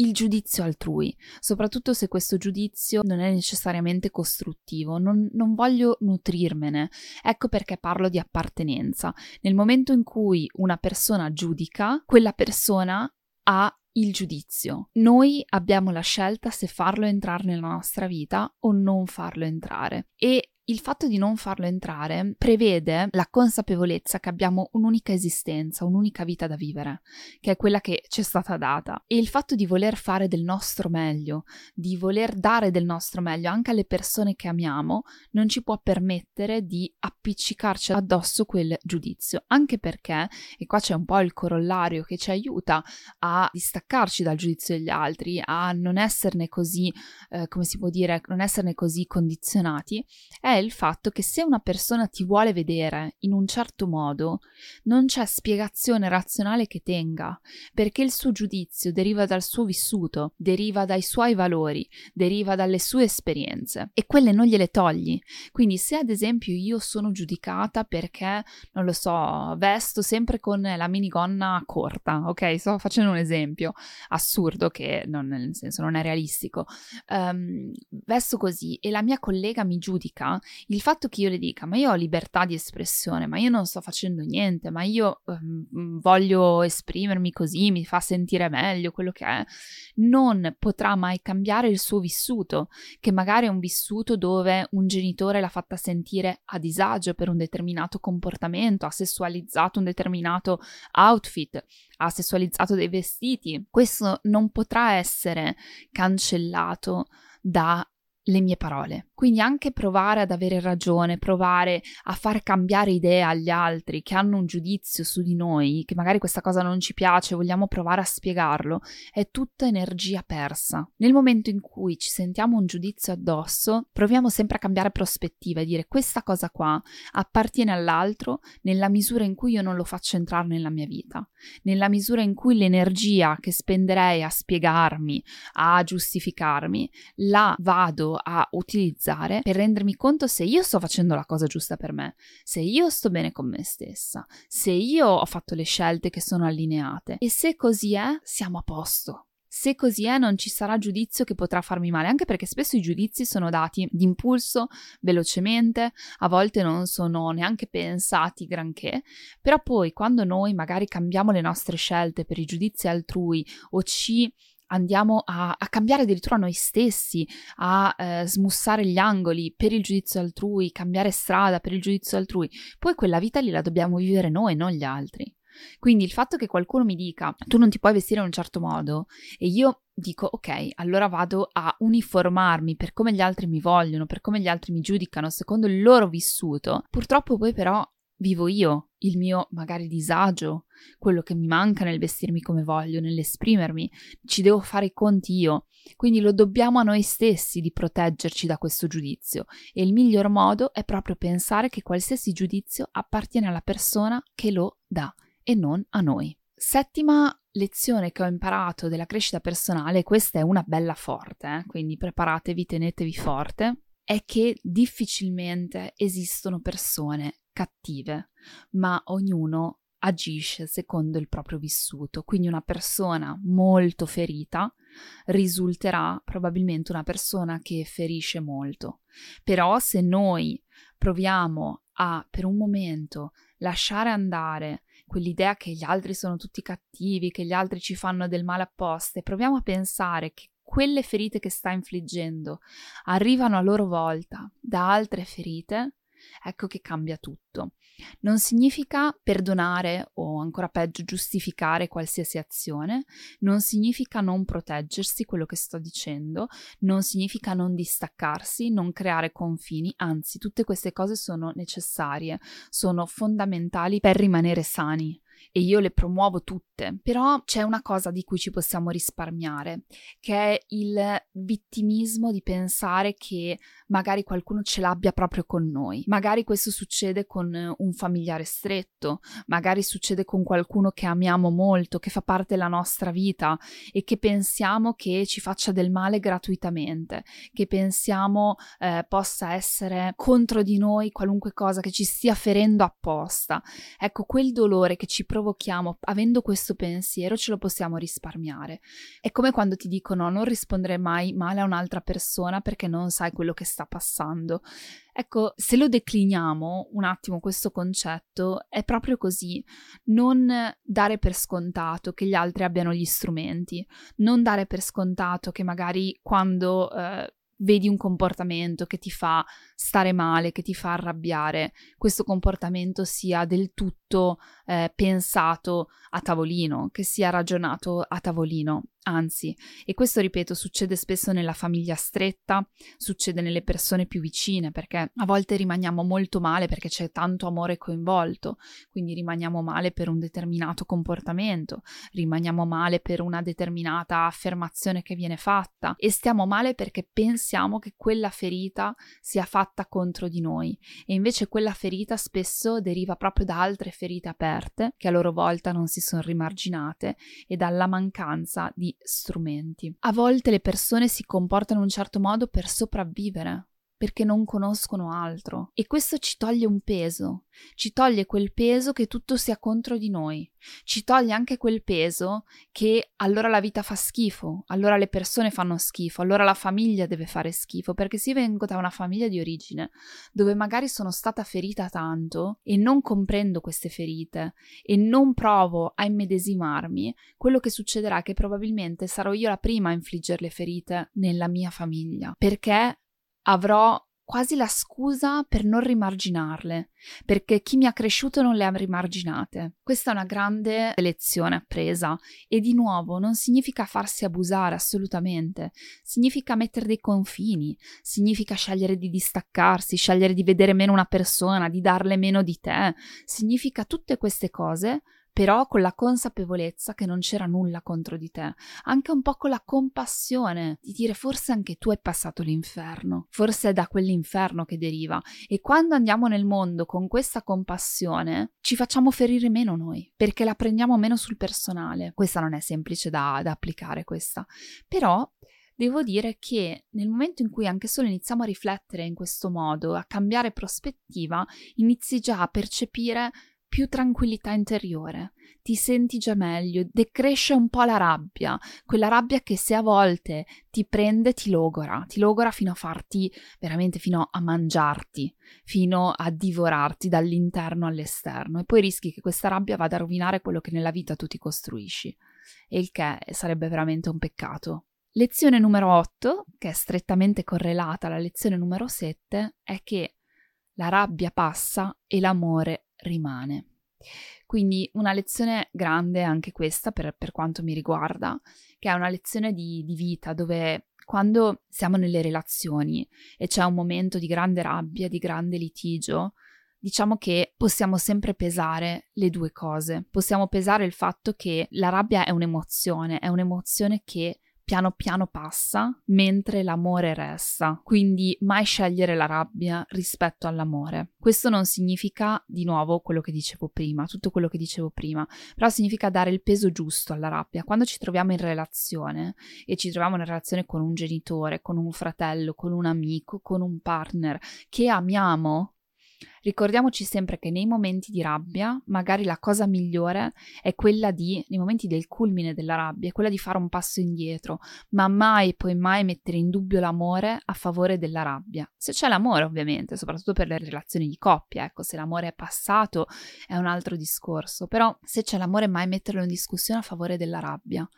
il giudizio altrui, soprattutto se questo giudizio non è necessariamente costruttivo, non, non, voglio nutrirmene. Ecco perché parlo di appartenenza. Nel momento in cui una persona giudica, quella persona ha il giudizio. Noi abbiamo la scelta se farlo entrare nella nostra vita o non farlo entrare. E il fatto di non farlo entrare prevede la consapevolezza che abbiamo un'unica esistenza, un'unica vita da vivere, che è quella che ci è stata data. E il fatto di voler fare del nostro meglio, di voler dare del nostro meglio anche alle persone che amiamo, non ci può permettere di appiccicarci addosso quel giudizio. Anche perché, e qua c'è un po' il corollario che ci aiuta a distaccarci dal giudizio degli altri, a non esserne così, eh, come si può dire, non esserne così condizionati, è il fatto che se una persona ti vuole vedere in un certo modo, non c'è spiegazione razionale che tenga, perché il suo giudizio deriva dal suo vissuto, deriva dai suoi valori, deriva dalle sue esperienze e quelle non gliele togli. Quindi se ad esempio io sono giudicata perché, non lo so, vesto sempre con la minigonna corta, ok? Sto facendo un esempio assurdo che non, nel senso non è realistico. Um, vesto così e la mia collega mi giudica, il fatto che io le dica, ma io ho libertà di espressione, ma io non sto facendo niente, ma io um, voglio esprimermi così, mi fa sentire meglio quello che è, non potrà mai cambiare il suo vissuto, che magari è un vissuto dove un genitore l'ha fatta sentire a disagio per un determinato comportamento, ha sessualizzato un determinato outfit, ha sessualizzato dei vestiti. Questo non potrà essere cancellato da le mie parole. Quindi anche provare ad avere ragione, provare a far cambiare idea agli altri che hanno un giudizio su di noi, che magari questa cosa non ci piace, vogliamo provare a spiegarlo, è tutta energia persa. Nel momento in cui ci sentiamo un giudizio addosso, proviamo sempre a cambiare prospettiva e dire questa cosa qua appartiene all'altro nella misura in cui io non lo faccio entrare nella mia vita, nella misura in cui l'energia che spenderei a spiegarmi, a giustificarmi, la vado a utilizzare analizzare per rendermi conto se io sto facendo la cosa giusta per me, se io sto bene con me stessa, se io ho fatto le scelte che sono allineate e se così è, siamo a posto. Se così è, non ci sarà giudizio che potrà farmi male, anche perché spesso i giudizi sono dati d'impulso, velocemente, a volte non sono neanche pensati granché, però poi quando noi magari cambiamo le nostre scelte per i giudizi altrui o ci andiamo a, a, cambiare addirittura noi stessi, a eh, smussare gli angoli per il giudizio altrui, cambiare strada per il giudizio altrui, poi quella vita lì la dobbiamo vivere noi, non gli altri. Quindi il fatto che qualcuno mi dica tu non ti puoi vestire in un certo modo e io dico ok, allora vado a uniformarmi per come gli altri mi vogliono, per come gli altri mi giudicano, secondo il loro vissuto, purtroppo poi però vivo io, il mio magari disagio, quello che mi manca nel vestirmi come voglio, nell'esprimermi, ci devo fare i conti io. Quindi lo dobbiamo a noi stessi di proteggerci da questo giudizio e il miglior modo è proprio pensare che qualsiasi giudizio appartiene alla persona che lo dà e non a noi. Settima lezione che ho imparato della crescita personale, questa è una bella forte, eh? quindi preparatevi, tenetevi forte, è che difficilmente esistono persone cattive, ma ognuno agisce secondo il proprio vissuto. Quindi una persona molto ferita risulterà probabilmente una persona che ferisce molto. Però se noi proviamo a per un momento lasciare andare quell'idea che gli altri sono tutti cattivi, che gli altri ci fanno del male apposta e proviamo a pensare che quelle ferite che sta infliggendo arrivano a loro volta da altre ferite, ecco che cambia tutto. Non significa perdonare o ancora peggio giustificare qualsiasi azione, non significa non proteggersi, quello che sto dicendo, non significa non distaccarsi, non creare confini, anzi tutte queste cose sono necessarie, sono fondamentali per rimanere sani e io le promuovo tutte, però c'è una cosa di cui ci possiamo risparmiare, che è il vittimismo di pensare che magari qualcuno ce l'abbia proprio con noi. Magari questo succede con un familiare stretto, magari succede con qualcuno che amiamo molto, che fa parte della nostra vita e che pensiamo che ci faccia del male gratuitamente, che pensiamo eh, possa essere contro di noi qualunque cosa che ci stia ferendo apposta. Ecco, quel dolore che ci provochiamo avendo questo pensiero ce lo possiamo risparmiare. È come quando ti dicono non rispondere mai male a un'altra persona perché non sai quello che sta passando. Ecco, se lo decliniamo un attimo questo concetto, è proprio così. Non dare per scontato che gli altri abbiano gli strumenti, non dare per scontato che magari quando eh, vedi un comportamento che ti fa stare male, che ti fa arrabbiare, questo comportamento sia del tutto eh, pensato a tavolino, che sia ragionato a tavolino. Anzi, e questo ripeto, succede spesso nella famiglia stretta, succede nelle persone più vicine, perché a volte rimaniamo molto male perché c'è tanto amore coinvolto, quindi rimaniamo male per un determinato comportamento, rimaniamo male per una determinata affermazione che viene fatta e stiamo male perché pensiamo che quella ferita sia fatta contro di noi. E invece quella ferita spesso deriva proprio da altre ferite aperte che a loro volta non si sono rimarginate e dalla mancanza di strumenti. A volte le persone si comportano in un certo modo per sopravvivere, perché non conoscono altro. E questo ci toglie un peso, ci toglie quel peso che tutto sia contro di noi, ci toglie anche quel peso che allora la vita fa schifo, allora le persone fanno schifo, allora la famiglia deve fare schifo, perché se vengo da una famiglia di origine dove magari sono stata ferita tanto e non comprendo queste ferite e non provo a immedesimarmi, quello che succederà è che probabilmente sarò io la prima a infliggere le ferite nella mia famiglia, perché avrò quasi la scusa per non rimarginarle, perché chi mi ha cresciuto non le ha rimarginate. Questa è una grande lezione appresa. E di nuovo non significa farsi abusare assolutamente, significa mettere dei confini, significa scegliere di distaccarsi, scegliere di vedere meno una persona, di darle meno di te, significa tutte queste cose però con la consapevolezza che non c'era nulla contro di te, anche un po' con la compassione di dire forse anche tu hai passato l'inferno, forse è da quell'inferno che deriva e quando andiamo nel mondo con questa compassione ci facciamo ferire meno noi, perché la prendiamo meno sul personale. Questa non è semplice da, da applicare questa, però devo dire che nel momento in cui anche solo iniziamo a riflettere in questo modo, a cambiare prospettiva, inizi già a percepire più tranquillità interiore, ti senti già meglio, decresce un po' la rabbia, quella rabbia che se a volte ti prende ti logora, ti logora fino a farti veramente fino a mangiarti, fino a divorarti dall'interno all'esterno e poi rischi che questa rabbia vada a rovinare quello che nella vita tu ti costruisci, il che sarebbe veramente un peccato. Lezione numero 8, che è strettamente correlata alla lezione numero 7, è che la rabbia passa e l'amore rimane. Quindi una lezione grande anche questa per, per quanto mi riguarda, che è una lezione di, di vita dove quando siamo nelle relazioni e c'è un momento di grande rabbia, di grande litigio, diciamo che possiamo sempre pesare le due cose. Possiamo pesare il fatto che la rabbia è un'emozione, è un'emozione che piano piano passa, mentre l'amore resta. Quindi mai scegliere la rabbia rispetto all'amore. Questo non significa, di nuovo, quello che dicevo prima, tutto quello che dicevo prima, però significa dare il peso giusto alla rabbia. Quando ci troviamo in relazione e ci troviamo in relazione con un genitore, con un fratello, con un amico, con un partner che amiamo, Ricordiamoci sempre che nei momenti di rabbia, magari la cosa migliore è quella di, nei momenti del culmine della rabbia, è quella di fare un passo indietro, ma mai puoi mai mettere in dubbio l'amore a favore della rabbia. Se c'è l'amore, ovviamente, soprattutto per le relazioni di coppia, ecco, se l'amore è passato è un altro discorso, però se c'è l'amore, mai metterlo in discussione a favore della rabbia.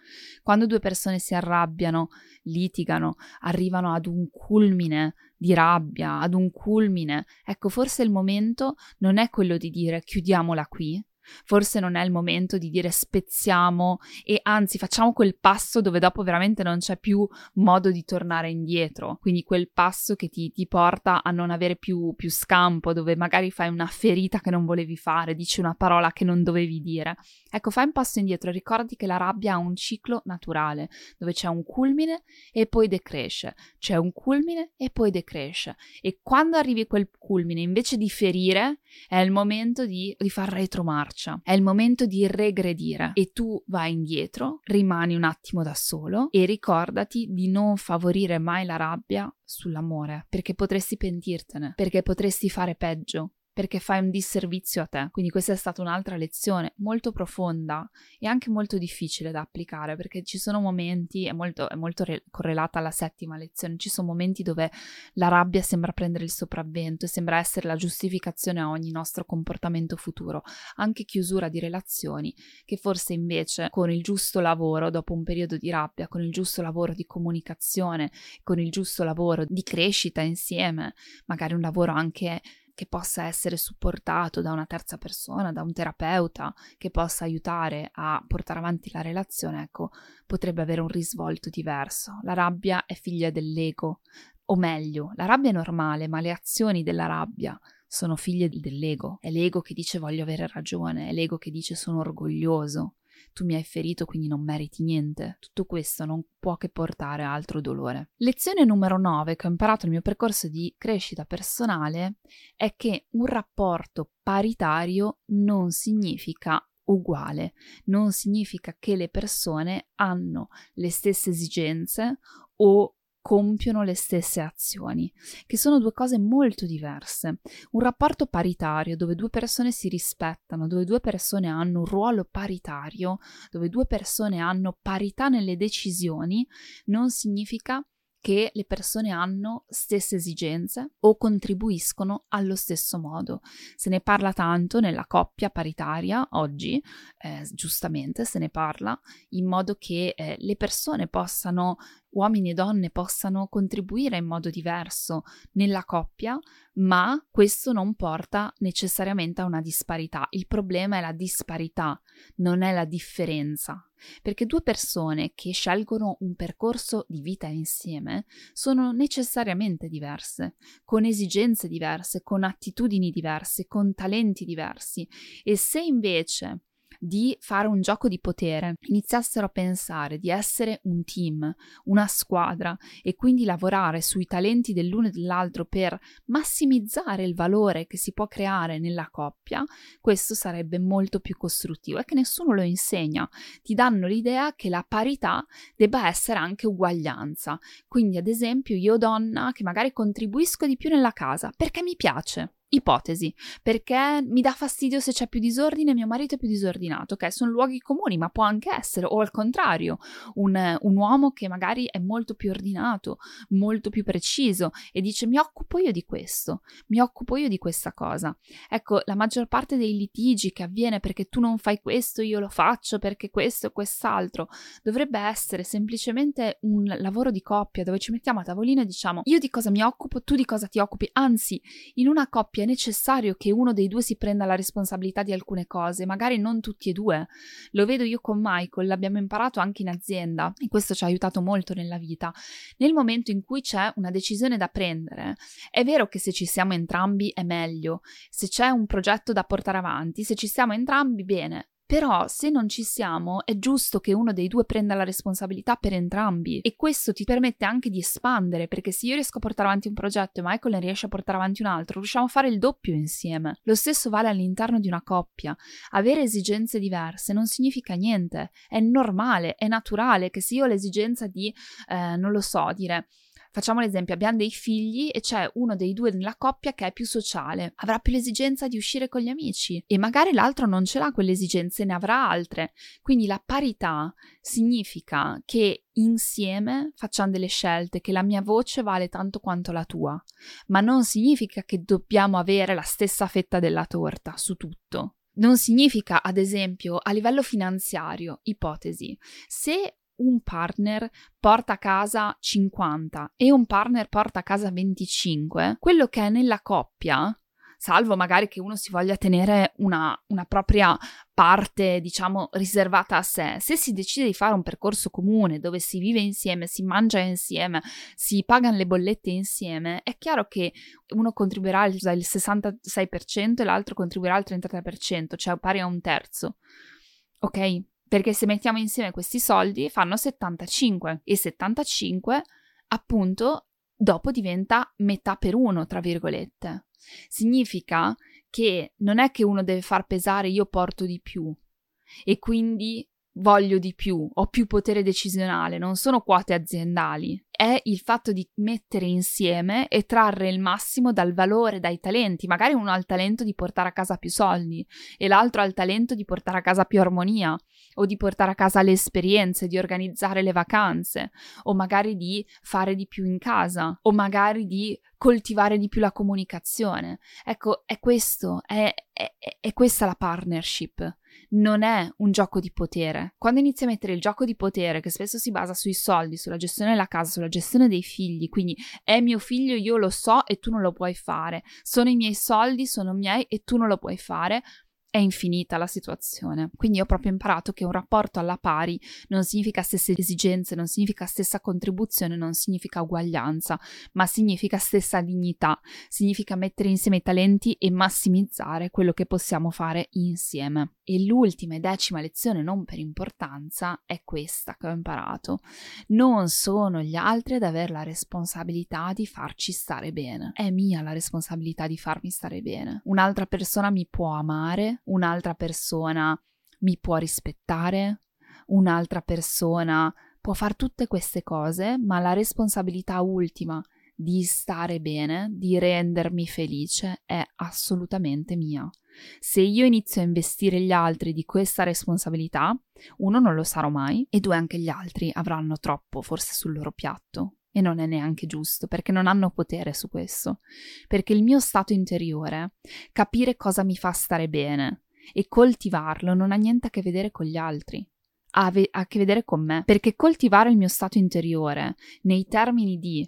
Quando due persone si arrabbiano, litigano, arrivano ad un culmine di rabbia, ad un culmine, ecco, forse il momento non è quello di dire chiudiamola qui, Forse non è il momento di dire spezziamo e anzi facciamo quel passo dove dopo veramente non c'è più modo di tornare indietro. Quindi quel passo che ti, ti porta a non avere più, più, scampo, dove magari fai una ferita che non volevi fare, dici una parola che non dovevi dire. Ecco, fai un passo indietro e ricordi che la rabbia ha un ciclo naturale, dove c'è un culmine e poi decresce. C'è un culmine e poi decresce. E quando arrivi a quel culmine, invece di ferire, è il momento di, di far retromarcia marcia, è il momento di regredire e tu vai indietro, rimani un attimo da solo e ricordati di non favorire mai la rabbia sull'amore, perché potresti pentirtene, perché potresti fare peggio. Perché fai un disservizio a te. Quindi questa è stata un'altra lezione molto profonda e anche molto difficile da applicare perché ci sono momenti, è molto, è molto re- correlata alla settima lezione, ci sono momenti dove la rabbia sembra prendere il sopravvento e sembra essere la giustificazione a ogni nostro comportamento futuro, anche chiusura di relazioni che forse invece con il giusto lavoro, dopo un periodo di rabbia, con il giusto lavoro di comunicazione, con il giusto lavoro di crescita insieme, magari un lavoro anche che possa essere supportato da una terza persona, da un terapeuta, che possa aiutare a portare avanti la relazione, ecco, potrebbe avere un risvolto diverso. La rabbia è figlia dell'ego, o meglio, la rabbia è normale, ma le azioni della rabbia sono figlie dell'ego. È l'ego che dice voglio avere ragione, è l'ego che dice sono orgoglioso, tu mi hai ferito quindi non meriti niente. Tutto questo non può che portare altro dolore. Lezione numero 9 che ho imparato nel mio percorso di crescita personale è che un rapporto paritario non significa uguale, non significa che le persone hanno le stesse esigenze o compiono le stesse azioni, che sono due cose molto diverse. Un rapporto paritario dove due persone si rispettano, dove due persone hanno un ruolo paritario, dove due persone hanno parità nelle decisioni, non significa che le persone hanno stesse esigenze o contribuiscono allo stesso modo. Se ne parla tanto nella coppia paritaria oggi, eh, giustamente se ne parla, in modo che eh, le persone possano uomini e donne possano contribuire in modo diverso nella coppia, ma questo non porta necessariamente a una disparità. Il problema è la disparità, non è la differenza. Perché due persone che scelgono un percorso di vita insieme sono necessariamente diverse, con esigenze diverse, con attitudini diverse, con talenti diversi. E se invece di fare un gioco di potere, iniziassero a pensare di essere un team, una squadra e quindi lavorare sui talenti dell'uno e dell'altro per massimizzare il valore che si può creare nella coppia, questo sarebbe molto più costruttivo e che nessuno lo insegna. Ti danno l'idea che la parità debba essere anche uguaglianza. Quindi, ad esempio, io donna che magari contribuisco di più nella casa perché mi piace Ipotesi, perché mi dà fastidio se c'è più disordine, mio marito è più disordinato, ok? Sono luoghi comuni, ma può anche essere, o al contrario, un, un, uomo che magari è molto più ordinato, molto più preciso e dice mi occupo io di questo, mi occupo io di questa cosa. Ecco, la maggior parte dei litigi che avviene perché tu non fai questo, io lo faccio perché questo e quest'altro, dovrebbe essere semplicemente un lavoro di coppia dove ci mettiamo a tavolino e diciamo io di cosa mi occupo, tu di cosa ti occupi, anzi, in una coppia è necessario che uno dei due si prenda la responsabilità di alcune cose, magari non tutti e due. Lo vedo io con Michael, l'abbiamo imparato anche in azienda e questo ci ha aiutato molto nella vita. Nel momento in cui c'è una decisione da prendere, è vero che se ci siamo entrambi è meglio, se c'è un progetto da portare avanti, se ci siamo entrambi bene, però se non ci siamo è giusto che uno dei due prenda la responsabilità per entrambi e questo ti permette anche di espandere perché se io riesco a portare avanti un progetto e Michael ne riesce a portare avanti un altro, riusciamo a fare il doppio insieme. Lo stesso vale all'interno di una coppia. Avere esigenze diverse non significa niente, è normale, è naturale che se io ho l'esigenza di, eh, non lo so, dire Facciamo l'esempio, abbiamo dei figli e c'è uno dei due nella coppia che è più sociale, avrà più l'esigenza di uscire con gli amici e magari l'altro non ce l'ha quelle esigenze, ne avrà altre. Quindi la parità significa che insieme facciamo delle scelte, che la mia voce vale tanto quanto la tua, ma non significa che dobbiamo avere la stessa fetta della torta su tutto. Non significa, ad esempio, a livello finanziario, ipotesi, se un partner porta a casa 50 e un partner porta a casa 25, quello che è nella coppia, salvo magari che uno si voglia tenere una, una propria parte, diciamo, riservata a sé, se si decide di fare un percorso comune dove si vive insieme, si mangia insieme, si pagano le bollette insieme, è chiaro che uno contribuirà il 66% e l'altro contribuirà il 33%, cioè pari a un terzo. Ok? Perché se mettiamo insieme questi soldi fanno 75 e 75 appunto dopo diventa metà per uno, tra virgolette. Significa che non è che uno deve far pesare io porto di più e quindi voglio di più, ho più potere decisionale, non sono quote aziendali. È il fatto di mettere insieme e trarre il massimo dal valore, dai talenti. Magari uno ha il talento di portare a casa più soldi e l'altro ha il talento di portare a casa più armonia o di portare a casa le esperienze, di organizzare le vacanze o magari di fare di più in casa o magari di coltivare di più la comunicazione. Ecco, è questo, è, è, è questa la partnership non è un gioco di potere. Quando inizi a mettere il gioco di potere, che spesso si basa sui soldi, sulla gestione della casa, sulla gestione dei figli, quindi è mio figlio, io lo so e tu non lo puoi fare, sono i miei soldi, sono miei e tu non lo puoi fare, è infinita la situazione. Quindi ho proprio imparato che un rapporto alla pari non significa stesse esigenze, non significa stessa contribuzione, non significa uguaglianza, ma significa stessa dignità, significa mettere insieme i talenti e massimizzare quello che possiamo fare insieme. E l'ultima e decima lezione, non per importanza, è questa che ho imparato. Non sono gli altri ad avere la responsabilità di farci stare bene. È mia la responsabilità di farmi stare bene. Un'altra persona mi può amare, un'altra persona mi può rispettare, un'altra persona può fare tutte queste cose, ma la responsabilità ultima di stare bene, di rendermi felice, è assolutamente mia. Se io inizio a investire gli altri di questa responsabilità, uno non lo sarò mai e due anche gli altri avranno troppo forse sul loro piatto. E non è neanche giusto, perché non hanno potere su questo. Perché il mio stato interiore, capire cosa mi fa stare bene e coltivarlo non ha niente a che vedere con gli altri. Ha, a che vedere con me. Perché coltivare il mio stato interiore nei termini di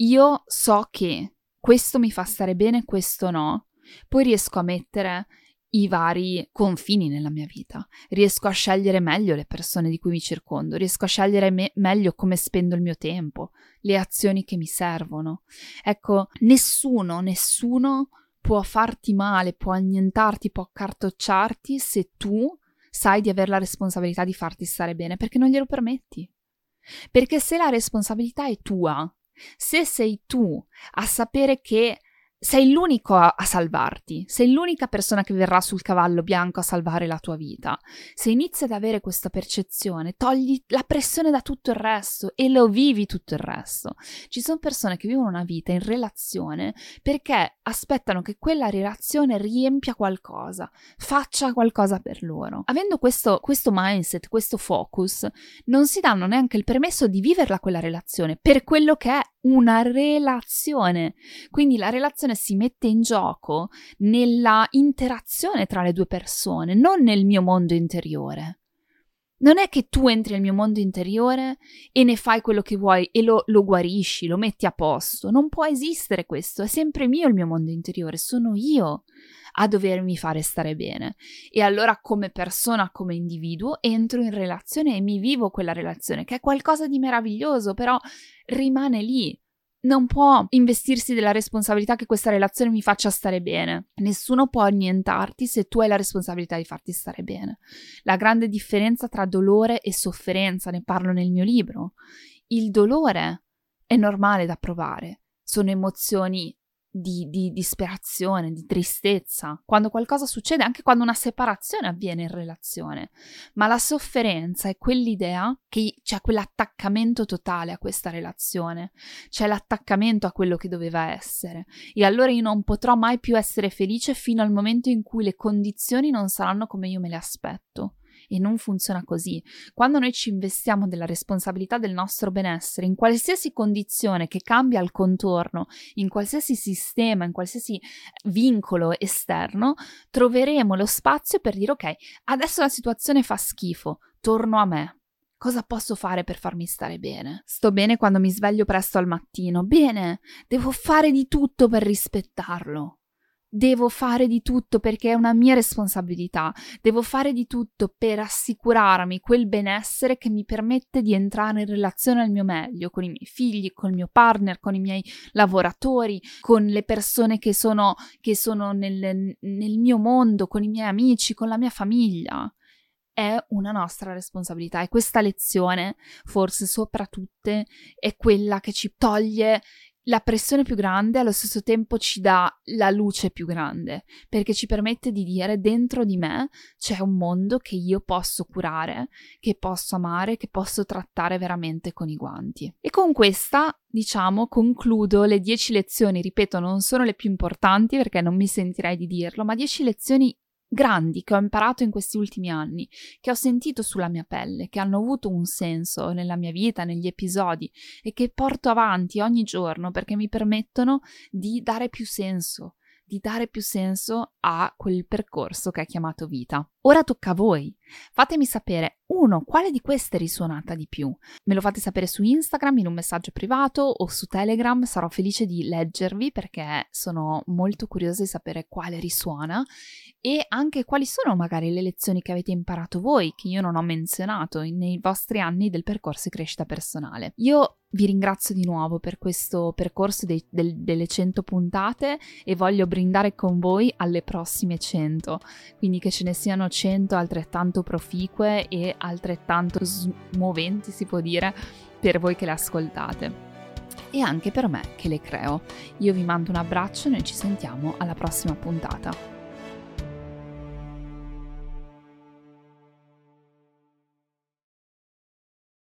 io so che questo mi fa stare bene, questo no, poi riesco a mettere i vari confini nella mia vita, riesco a scegliere meglio le persone di cui mi circondo, riesco a scegliere me- meglio come spendo il mio tempo, le azioni che mi servono. Ecco, nessuno, nessuno può farti male, può annientarti, può accartocciarti se tu sai di avere la responsabilità di farti stare bene, perché non glielo permetti. Perché se la responsabilità è tua, se sei tu a sapere che sei l'unico a, a, salvarti, sei l'unica persona che verrà sul cavallo bianco a salvare la tua vita. Se inizi ad avere questa percezione, togli la pressione da tutto il resto e lo vivi tutto il resto. Ci sono persone che vivono una vita in relazione perché aspettano che quella relazione riempia qualcosa, faccia qualcosa per loro. Avendo questo, questo mindset, questo focus, non si danno neanche il permesso di viverla quella relazione per quello che è una relazione. Quindi la relazione si mette in gioco nella interazione tra le due persone, non nel mio mondo interiore. Non è che tu entri nel mio mondo interiore e ne fai quello che vuoi e lo, lo, guarisci, lo metti a posto. Non può esistere questo, è sempre mio il mio mondo interiore, sono io a dovermi fare stare bene. E allora come persona, come individuo, entro in relazione e mi vivo quella relazione, che è qualcosa di meraviglioso, però rimane lì non può investirsi della responsabilità che questa relazione mi faccia stare bene. Nessuno può annientarti se tu hai la responsabilità di farti stare bene. La grande differenza tra dolore e sofferenza, ne parlo nel mio libro. Il dolore è normale da provare, sono emozioni di, di, disperazione, di tristezza, quando qualcosa succede, anche quando una separazione avviene in relazione. Ma la sofferenza è quell'idea che c'è quell'attaccamento totale a questa relazione, c'è l'attaccamento a quello che doveva essere. E allora io non potrò mai più essere felice fino al momento in cui le condizioni non saranno come io me le aspetto e non funziona così. Quando noi ci investiamo della responsabilità del nostro benessere, in qualsiasi condizione che cambia il contorno, in qualsiasi sistema, in qualsiasi vincolo esterno, troveremo lo spazio per dire ok, adesso la situazione fa schifo, torno a me. Cosa posso fare per farmi stare bene? Sto bene quando mi sveglio presto al mattino. Bene, devo fare di tutto per rispettarlo devo fare di tutto perché è una mia responsabilità, devo fare di tutto per assicurarmi quel benessere che mi permette di entrare in relazione al mio meglio, con i miei figli, con il mio partner, con i miei lavoratori, con le persone che sono, che sono nel, nel mio mondo, con i miei amici, con la mia famiglia. È una nostra responsabilità e questa lezione, forse sopra tutte, è quella che ci toglie la pressione più grande allo stesso tempo ci dà la luce più grande, perché ci permette di dire dentro di me c'è un mondo che io posso curare, che posso amare, che posso trattare veramente con i guanti. E con questa, diciamo, concludo le 10 lezioni, ripeto, non sono le più importanti perché non mi sentirei di dirlo, ma 10 lezioni grandi che ho imparato in questi ultimi anni, che ho sentito sulla mia pelle, che hanno avuto un senso nella mia vita, negli episodi e che porto avanti ogni giorno perché mi permettono di dare più senso, di dare più senso a quel percorso che è chiamato vita. Ora tocca a voi. Fatemi sapere, uno, quale di queste risuonata di più? Me lo fate sapere su Instagram in un messaggio privato o su Telegram, sarò felice di leggervi perché sono molto curiosa di sapere quale risuona e anche quali sono magari le lezioni che avete imparato voi, che io non ho menzionato nei vostri anni del percorso di crescita personale. Io vi ringrazio di nuovo per questo percorso dei, del, delle 100 puntate e voglio brindare con voi alle prossime 100, quindi che ce ne siano 100 altrettanto proficue e altrettanto smuoventi, si può dire, per voi che le ascoltate e anche per me che le creo. Io vi mando un abbraccio e noi ci sentiamo alla prossima puntata.